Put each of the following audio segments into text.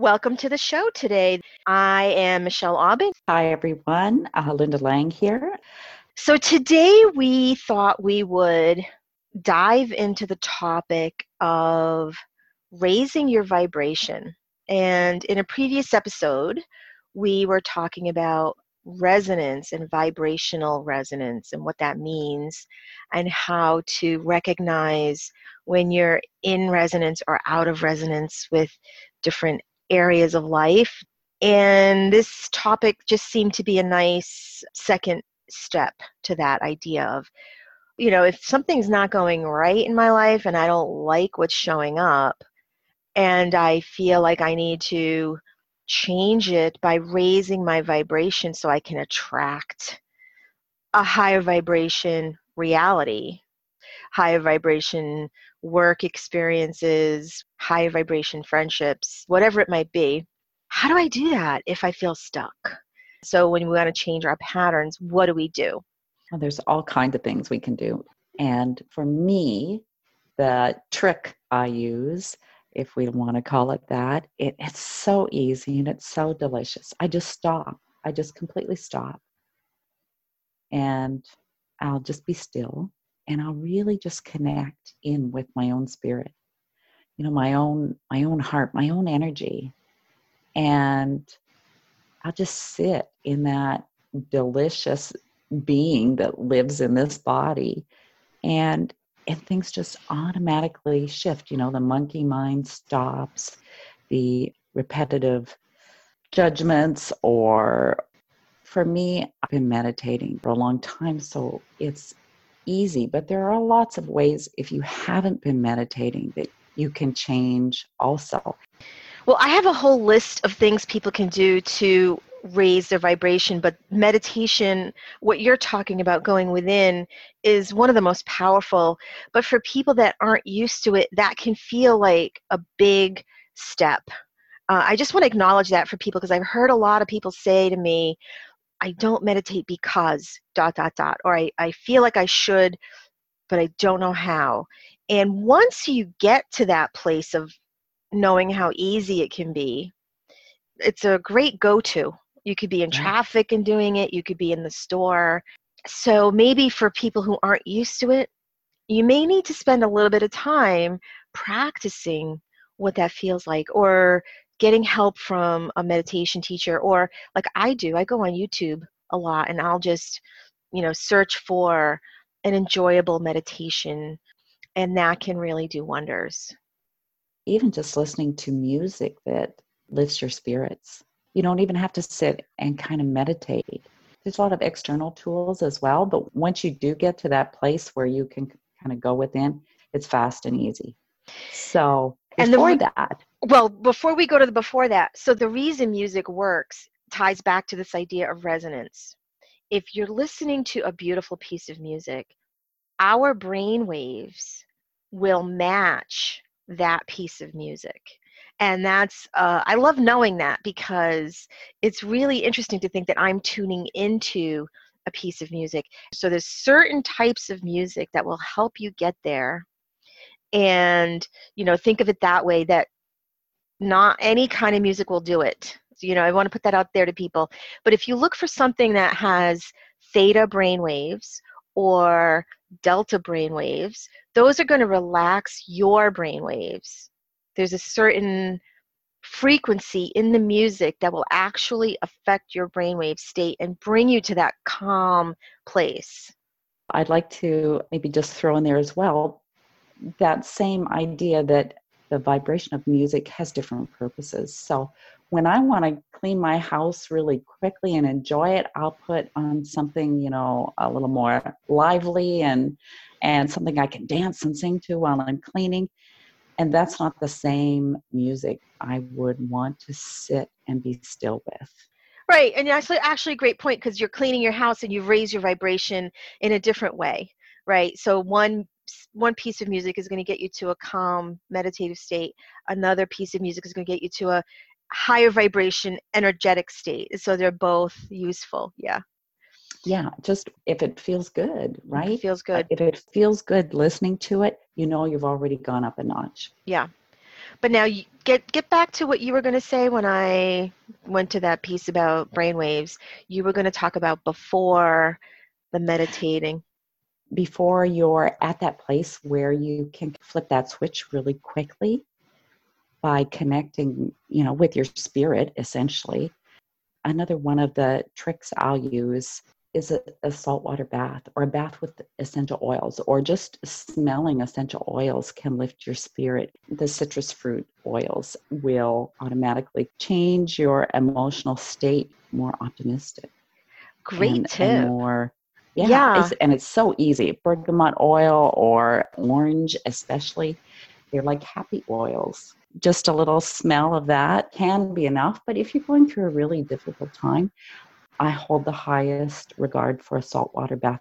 Welcome to the show today. I am Michelle Aubin. Hi, everyone. Uh, Linda Lang here. So, today we thought we would dive into the topic of raising your vibration. And in a previous episode, we were talking about resonance and vibrational resonance and what that means, and how to recognize when you're in resonance or out of resonance with different areas of life. And this topic just seemed to be a nice second step to that idea of, you know, if something's not going right in my life and I don't like what's showing up, and I feel like I need to change it by raising my vibration so I can attract a higher vibration reality, higher vibration work experiences, high vibration friendships, whatever it might be. How do I do that if I feel stuck? So, when we want to change our patterns, what do we do? Well, there's all kinds of things we can do. And for me, the trick I use, if we want to call it that, it, it's so easy and it's so delicious. I just stop. I just completely stop. And I'll just be still and I'll really just connect in with my own spirit, you know, my own my own heart, my own energy, and I'll just sit in that delicious being that lives in this body, and and things just automatically shift. You know, the monkey mind stops, the repetitive judgments or for me i've been meditating for a long time so it's easy, but there are lots of ways if you haven't been meditating that you can change also. Well, I have a whole list of things people can do to raise their vibration, but meditation, what you're talking about going within, is one of the most powerful. But for people that aren't used to it, that can feel like a big step. Uh, I just want to acknowledge that for people because I've heard a lot of people say to me, I don't meditate because dot dot dot or I, I feel like I should but I don't know how. And once you get to that place of knowing how easy it can be, it's a great go to. You could be in traffic and doing it, you could be in the store. So maybe for people who aren't used to it, you may need to spend a little bit of time practicing what that feels like or getting help from a meditation teacher or like I do, I go on YouTube a lot and I'll just, you know, search for an enjoyable meditation and that can really do wonders. Even just listening to music that lifts your spirits. You don't even have to sit and kind of meditate. There's a lot of external tools as well, but once you do get to that place where you can kind of go within, it's fast and easy. So and before the, that. well before we go to the before that so the reason music works ties back to this idea of resonance. If you're listening to a beautiful piece of music our brain waves will match that piece of music. And that's uh, i love knowing that because it's really interesting to think that i'm tuning into a piece of music. So there's certain types of music that will help you get there and you know think of it that way that not any kind of music will do it. So, you know i want to put that out there to people. But if you look for something that has theta brain waves or delta brain waves those are going to relax your brain waves. There's a certain frequency in the music that will actually affect your brainwave state and bring you to that calm place. I'd like to maybe just throw in there as well that same idea that the vibration of music has different purposes. So when I want to clean my house really quickly and enjoy it, I'll put on something, you know, a little more lively and and something I can dance and sing to while I'm cleaning. And that's not the same music I would want to sit and be still with. Right, and actually, actually, a great point because you're cleaning your house and you raise your vibration in a different way, right? So one one piece of music is going to get you to a calm meditative state. Another piece of music is going to get you to a higher vibration energetic state. So they're both useful yeah. Yeah just if it feels good right it feels uh, good. if it feels good listening to it you know you've already gone up a notch. Yeah. But now you get get back to what you were going to say when I went to that piece about brainwaves. You were going to talk about before the meditating. Before you're at that place where you can flip that switch really quickly by connecting, you know, with your spirit essentially. Another one of the tricks I'll use is a, a saltwater bath or a bath with essential oils or just smelling essential oils can lift your spirit. The citrus fruit oils will automatically change your emotional state more optimistic. Great and, tip. And more yeah, Yeah. It's, and it's so easy. Bergamot oil or orange, especially, they're like happy oils. Just a little smell of that can be enough. But if you're going through a really difficult time, I hold the highest regard for a saltwater bath.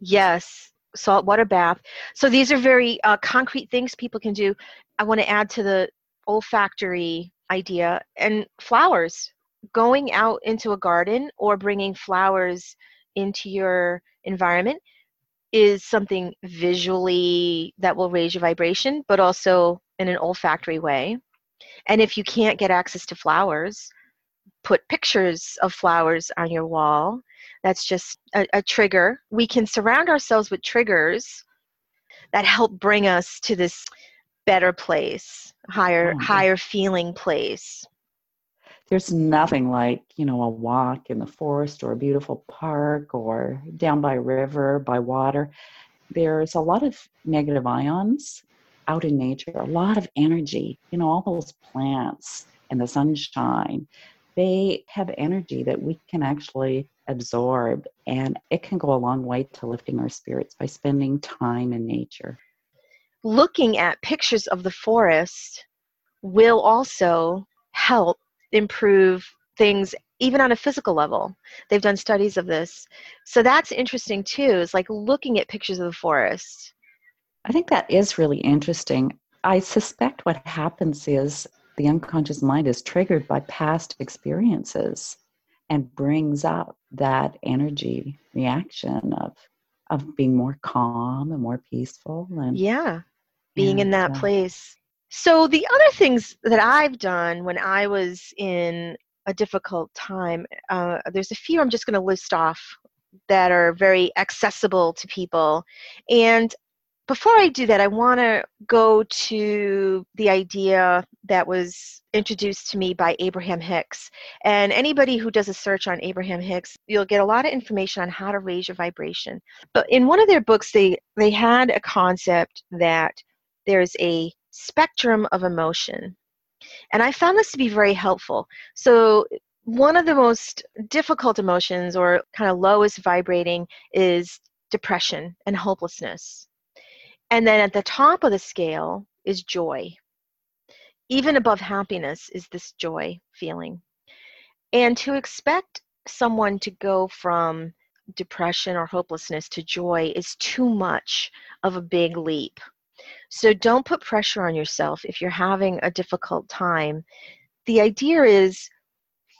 Yes, saltwater bath. So these are very uh, concrete things people can do. I want to add to the olfactory idea and flowers. Going out into a garden or bringing flowers into your environment is something visually that will raise your vibration, but also in an olfactory way. And if you can't get access to flowers, put pictures of flowers on your wall. That's just a, a trigger. We can surround ourselves with triggers that help bring us to this better place, higher, Oh, yeah. higher feeling place. There's nothing like, you know, a walk in the forest or a beautiful park or down by river, by water. There's a lot of negative ions out in nature, a lot of energy. You know, all those plants and the sunshine, they have energy that we can actually absorb. And it can go a long way to lifting our spirits by spending time in nature. Looking at pictures of the forest will also help improve things even on a physical level. They've done studies of this. So that's interesting too, is like looking at pictures of the forest. I think that is really interesting. I suspect what happens is the unconscious mind is triggered by past experiences and brings up that energy reaction of of being more calm and more peaceful and Yeah, being in that uh, place. So the other things that I've done when I was in a difficult time, uh, there's a few I'm just going to list off that are very accessible to people. And before I do that, I want to go to the idea that was introduced to me by Abraham Hicks. And anybody who does a search on Abraham Hicks, you'll get a lot of information on how to raise your vibration. But in one of their books, they, they had a concept that there's a spectrum of emotion. And I found this to be very helpful. So, one of the most difficult emotions, or kind of lowest vibrating, is depression and hopelessness. And then at the top of the scale is joy. Even above happiness is this joy feeling. And to expect someone to go from depression or hopelessness to joy is too much of a big leap. So don't put pressure on yourself if you're having a difficult time. The idea is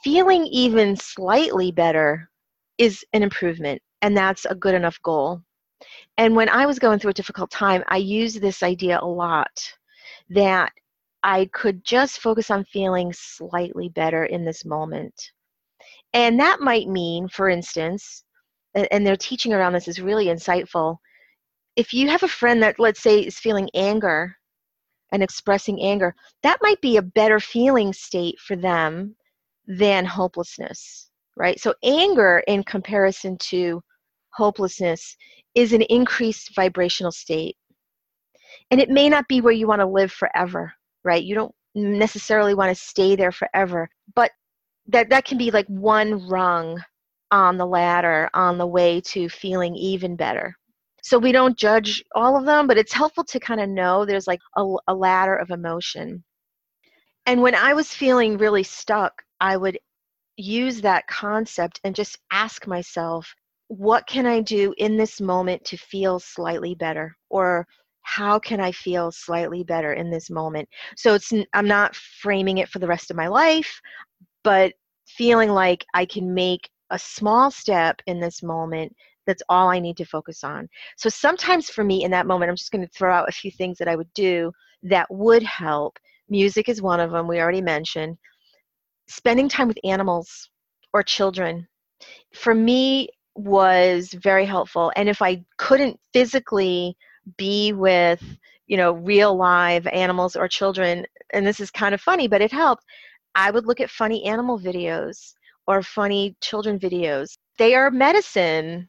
feeling even slightly better is an improvement, and that's a good enough goal. And when I was going through a difficult time, I used this idea a lot that I could just focus on feeling slightly better in this moment. And that might mean, for instance, and their teaching around this is really insightful. If you have a friend that, let's say, is feeling anger and expressing anger, that might be a better feeling state for them than hopelessness, right? So, anger in comparison to hopelessness is an increased vibrational state. And it may not be where you want to live forever, right? You don't necessarily want to stay there forever, but that, that can be like one rung on the ladder on the way to feeling even better. So we don't judge all of them, but it's helpful to kind of know there's like a, a ladder of emotion. And when I was feeling really stuck, I would use that concept and just ask myself, what can I do in this moment to feel slightly better? Or how can I feel slightly better in this moment? So it's I'm not framing it for the rest of my life, but feeling like I can make a small step in this moment that's all I need to focus on. So sometimes for me in that moment, I'm just going to throw out a few things that I would do that would help Music is one of them, we already mentioned. Spending time with animals or children, for me, was very helpful. And if I couldn't physically be with, you know, real live animals or children, and this is kind of funny, but it helped, I would look at funny animal videos or funny children videos. They are medicine.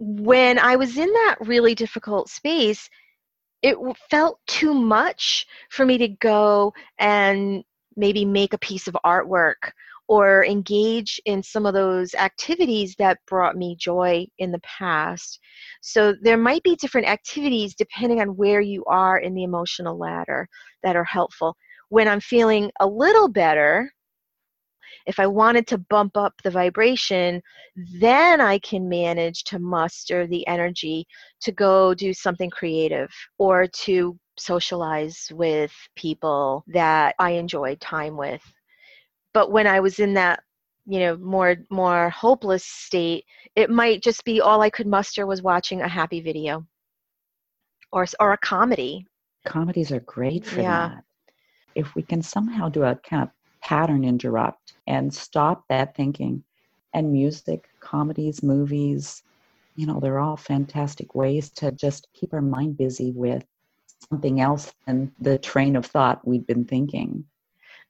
When I was in that really difficult space, it felt too much for me to go and maybe make a piece of artwork or engage in some of those activities that brought me joy in the past. So there might be different activities depending on where you are in the emotional ladder that are helpful. When I'm feeling a little better, if I wanted to bump up the vibration, then I can manage to muster the energy to go do something creative or to socialize with people that I enjoy time with. But when I was in that you know more more hopeless state it might just be all i could muster was watching a happy video or or a comedy comedies are great for yeah. that if we can somehow do a kind of pattern interrupt and stop that thinking. And music, comedies, movies, you know, they're all fantastic ways to just keep our mind busy with something else than the train of thought we've been thinking.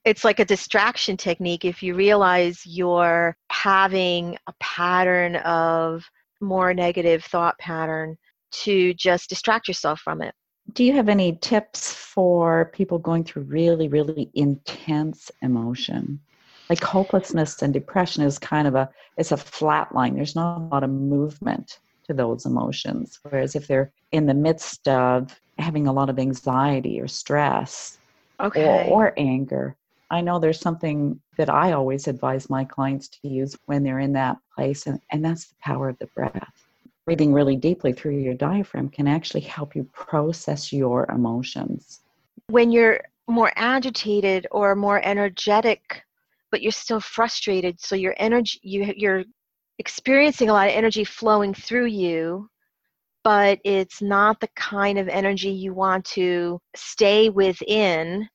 It's like a distraction technique if you realize you're having a pattern of more negative thought pattern to just distract yourself from it do you have any tips for people going through really really intense emotion? Like hopelessness and depression is kind of a it's a flat line. There's not a lot of movement to those emotions. Whereas if they're in the midst of having a lot of anxiety or stress okay. or, or anger i know there's something that i always advise my clients to use when they're in that place and, and that's the power of the breath breathing really deeply through your diaphragm can actually help you process your emotions. When you're more agitated or more energetic, but you're still frustrated, so your energy you you're experiencing a lot of energy flowing through you, but it's not the kind of energy you want to stay within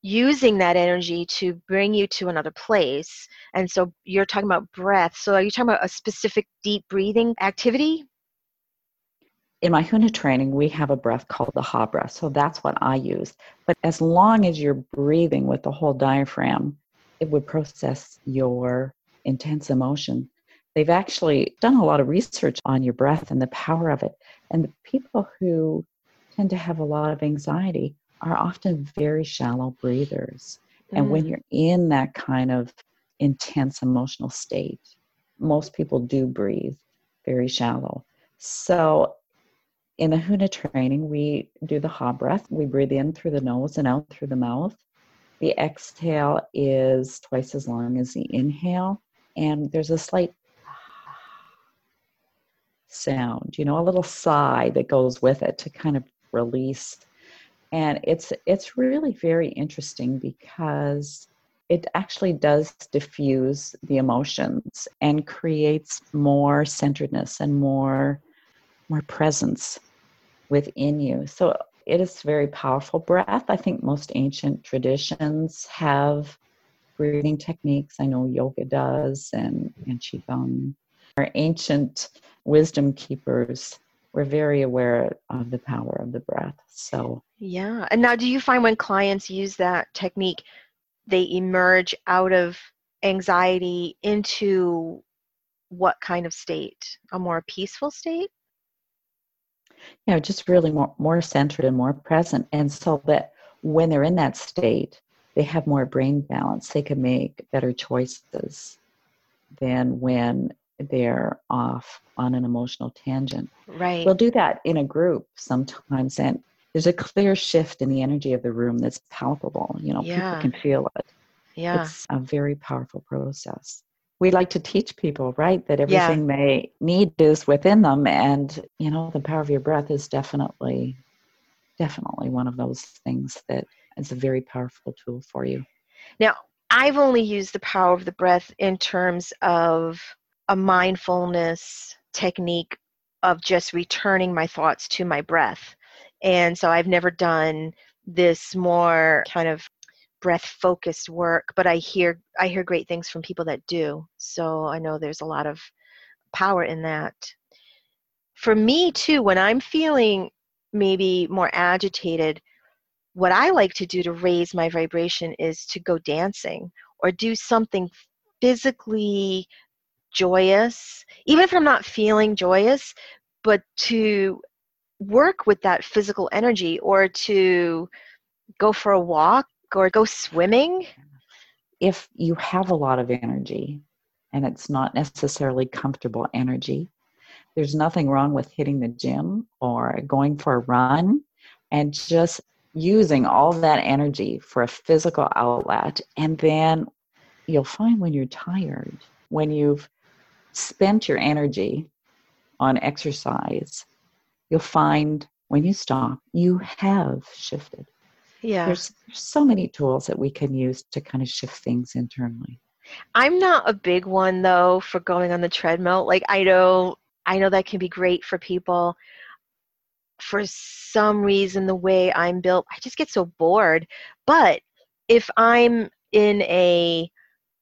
using that energy to bring you to another place. And so you're talking about breath. So are you talking about a specific deep breathing activity? In my HUNA training, we have a breath called the Ha breath. So that's what I use. But as long as you're breathing with the whole diaphragm, it would process your intense emotion. They've actually done a lot of research on your breath and the power of it. And the people who tend to have a lot of anxiety are often very shallow breathers. Mm. And when mm. you're in that kind of intense emotional state, most people do breathe very shallow. So in the HUNA training, we do the Ha breath. We breathe in through the nose and out through the mouth. The exhale is twice as long as the inhale, and there's a slight sound, you know, a little sigh that goes with it to kind of release. And it's it's really very interesting because it actually does diffuse the emotions and creates more centeredness and more more presence within you. So it is very powerful breath. I think most ancient traditions have breathing techniques. I know yoga does and, and Qigong. Our ancient wisdom keepers were very aware of the power of the breath. So yeah. And now do you find when clients use that technique, they emerge out of anxiety into what kind of state? A more peaceful state? You know just really more more centered and more present. And so that when they're in that state they have more brain balance. They can make better choices than when they're off on an emotional tangent. Right. We'll do that in a group sometimes and there's a clear shift in the energy of the room that's palpable you know yeah. people can feel it. Yeah. It's a very powerful process we like to teach people, right, that everything yeah. they need is within them. And, you know, the power of your breath is definitely, definitely one of those things that is a very powerful tool for you. Now, I've only used the power of the breath in terms of a mindfulness technique of just returning my thoughts to my breath. And so I've never done this more kind of breath focused work but i hear i hear great things from people that do. So i know there's a lot of power in that. For me too when i'm feeling maybe more agitated what i like to do to raise my vibration is to go dancing or do something physically joyous even if i'm not feeling joyous but to work with that physical energy or to go for a walk or go swimming? If you have a lot of energy and it's not necessarily comfortable energy, there's nothing wrong with hitting the gym or going for a run and just using all that energy for a physical outlet. And then you'll find when you're tired, when you've spent your energy on exercise, you'll find when you stop, you have shifted. Yeah. There's, there's so many tools that we can use to kind of shift things internally. I'm not a big one though for going on the treadmill. Like I know I know that can be great for people. For some reason the way I'm built, I just get so bored. But if I'm in a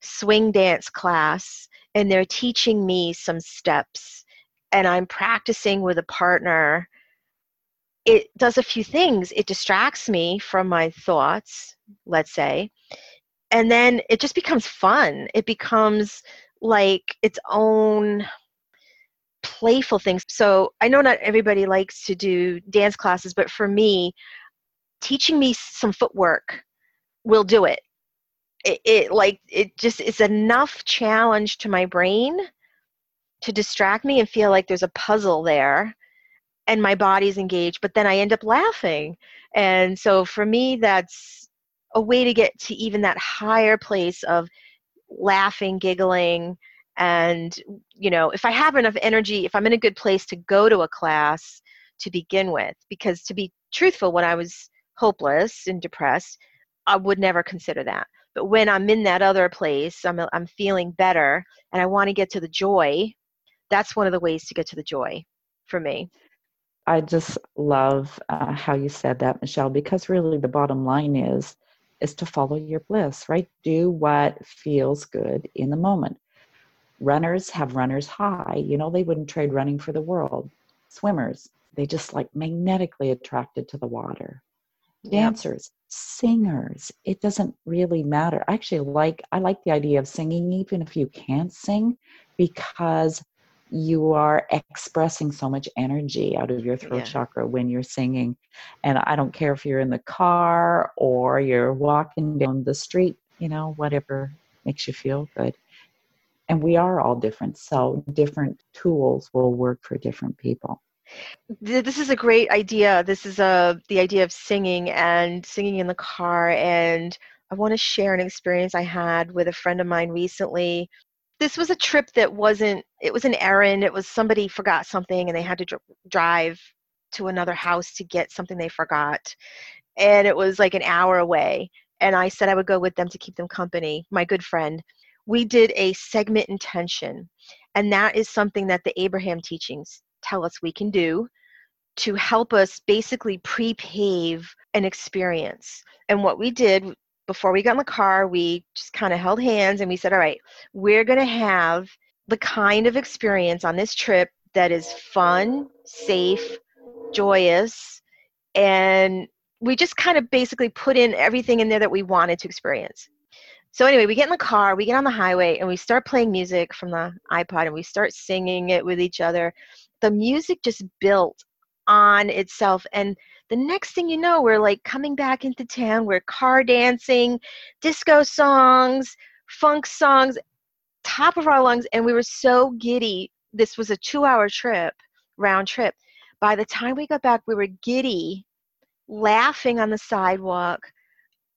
swing dance class and they're teaching me some steps and I'm practicing with a partner, it does a few things. It distracts me from my thoughts, let's say, and then it just becomes fun. It becomes like its own playful things. So I know not everybody likes to do dance classes, but for me, teaching me some footwork will do it. It, it like it just is enough challenge to my brain to distract me and feel like there's a puzzle there and my body's engaged but then i end up laughing and so for me that's a way to get to even that higher place of laughing giggling and you know if i have enough energy if i'm in a good place to go to a class to begin with because to be truthful when i was hopeless and depressed i would never consider that but when i'm in that other place i'm i'm feeling better and i want to get to the joy that's one of the ways to get to the joy for me. I just love uh, how you said that, Michelle, because really the bottom line is is to follow your bliss, right? Do what feels good in the moment. Runners have runners high. You know, they wouldn't trade running for the world. Swimmers, they just like magnetically attracted to the water. Dancers, yep. singers, it doesn't really matter. I actually like I like the idea of singing even if you can't sing because you are expressing so much energy out of your throat yeah. chakra when you're singing. And I don't care if you're in the car or you're walking down the street, you know, whatever makes you feel good. And we are all different. So different tools will work for different people. This is a great idea. This is a uh, the idea of singing and singing in the car and I want to share an experience I had with a friend of mine recently this was a trip that wasn't it was an errand it was somebody forgot something and they had to dr- drive to another house to get something they forgot. And it was like an hour away and i said i would go with them to keep them company my good friend. We did a segment intending and that is something that the abraham teachings tell us we can do to help us basically pre-pave an experience. And what we did before we got in the car, we just kind of held hands and we said, all right, we're going to have the kind of experience on this trip that is fun, safe, joyous, and we just kind of basically put in everything in there that we wanted to experience. So anyway, we get in the car, we get on the highway, and we start playing music from the iPod, and we start singing it with each other. The music just built on itself, and the next thing you know, we're like coming back into town. We're car dancing, disco songs, funk songs, top of our lungs. And we were so giddy. This was a two hour trip, round trip. By the time we got back, we were giddy, laughing on the sidewalk,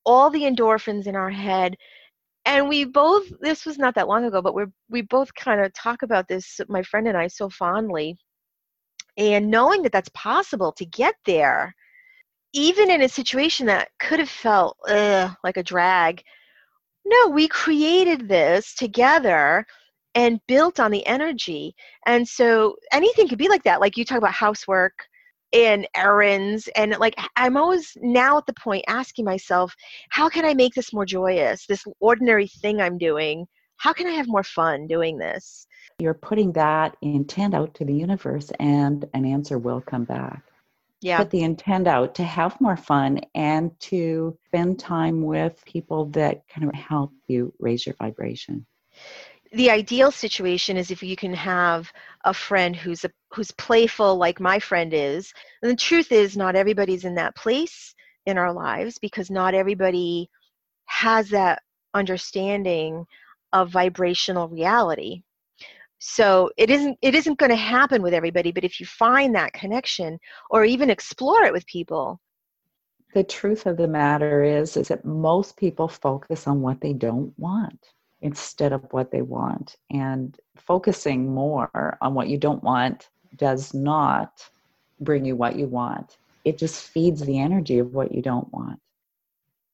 all the endorphins in our head. And we both, this was not that long ago, but we're, we both kind of talk about this, my friend and I, so fondly. And knowing that that's possible to get there even in a situation that could have felt like a drag, no, we created this together and built on the energy. And so anything could be like that. Like you talk about housework, and errands and like i'm always now at the point asking myself how can i make this more joyous this ordinary thing i'm doing how can i have more fun doing this you're putting that intent out to the universe and an answer will come back yeah. put the intent out to have more fun and to spend time with people that kind of help you raise your vibration. The ideal situation is if you can have a friend who's a who's playful like my friend is and the truth is not everybody's in that place in our lives because not everybody has that understanding of vibrational reality so it isn't it isn't going to happen with everybody but if you find that connection or even explore it with people the truth of the matter is is that most people focus on what they don't want instead of what they want. And focusing more on what you don't want does not bring you what you want. It just feeds the energy of what you don't want.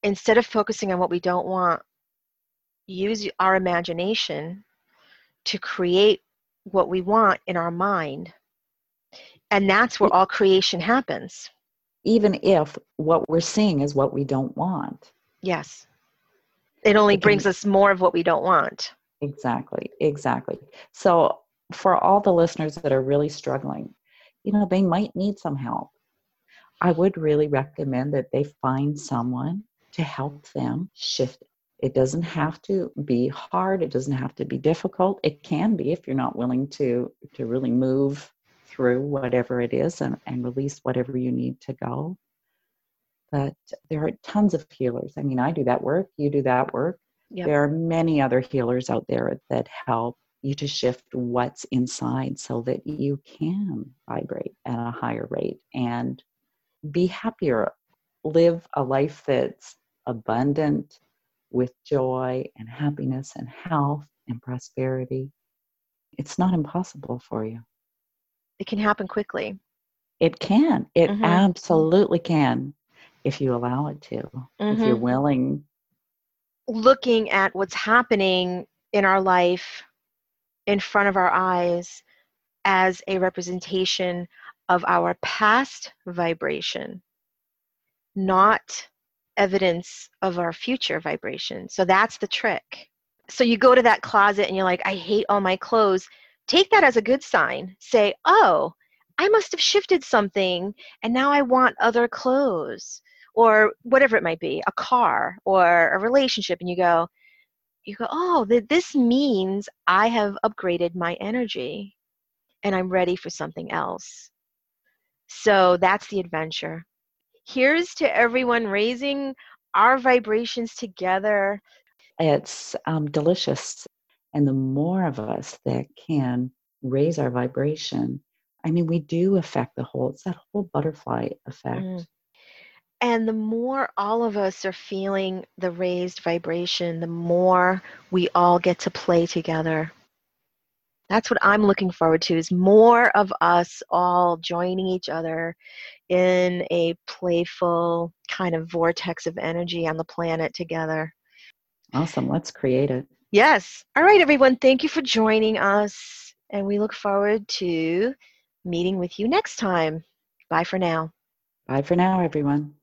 Instead of focusing on what we don't want, use our imagination to create what we want in our mind. And that's where all creation happens. Even if what we're seeing is what we don't want. Yes. It only it brings us more of what we don't want. Exactly, exactly. So, for all the listeners that are really struggling, you know, they might need some help. I would really recommend that they find someone to help them shift it. Doesn't have to be hard, it doesn't have to be difficult. It can be if you're not willing to to really move through whatever it is and, and release whatever you need to go but there are tons of healers. I mean, I do that work, you do that work. Yep. There are many other healers out there that help you to shift what's inside so that you can vibrate at a higher rate and be happier, live a life that's abundant with joy and happiness and health and prosperity. It's not impossible for you. It can happen quickly. It can. It mm-hmm. absolutely can if you allow it to, mm-hmm. if you're mm-hmm. willing. Looking at what's happening in our life in front of our eyes as a representation of our past vibration, not evidence of our future vibration. So that's the trick. So you go to that closet and you're like, I hate all my clothes. Take that as a good sign. Say, oh, I must have shifted something and now I want other clothes or whatever it might be, a car or a relationship, and you go, you go, oh, this means I have upgraded my energy and I'm ready for something else. So that's the adventure. Here's to everyone raising our vibrations together. It's um, delicious. And the more of us that can raise our vibration, I mean, we do affect the whole, it's that whole butterfly effect. Mm. And the more all of us are feeling the raised vibration, the more we all get to play together. That's what I'm looking forward to is more of us all joining each other in a playful kind of vortex of energy on the planet together. Awesome. Let's create it. Yes. All right, everyone. Thank you for joining us. And we look forward to meeting with you next time. Bye for now. Bye for now, everyone.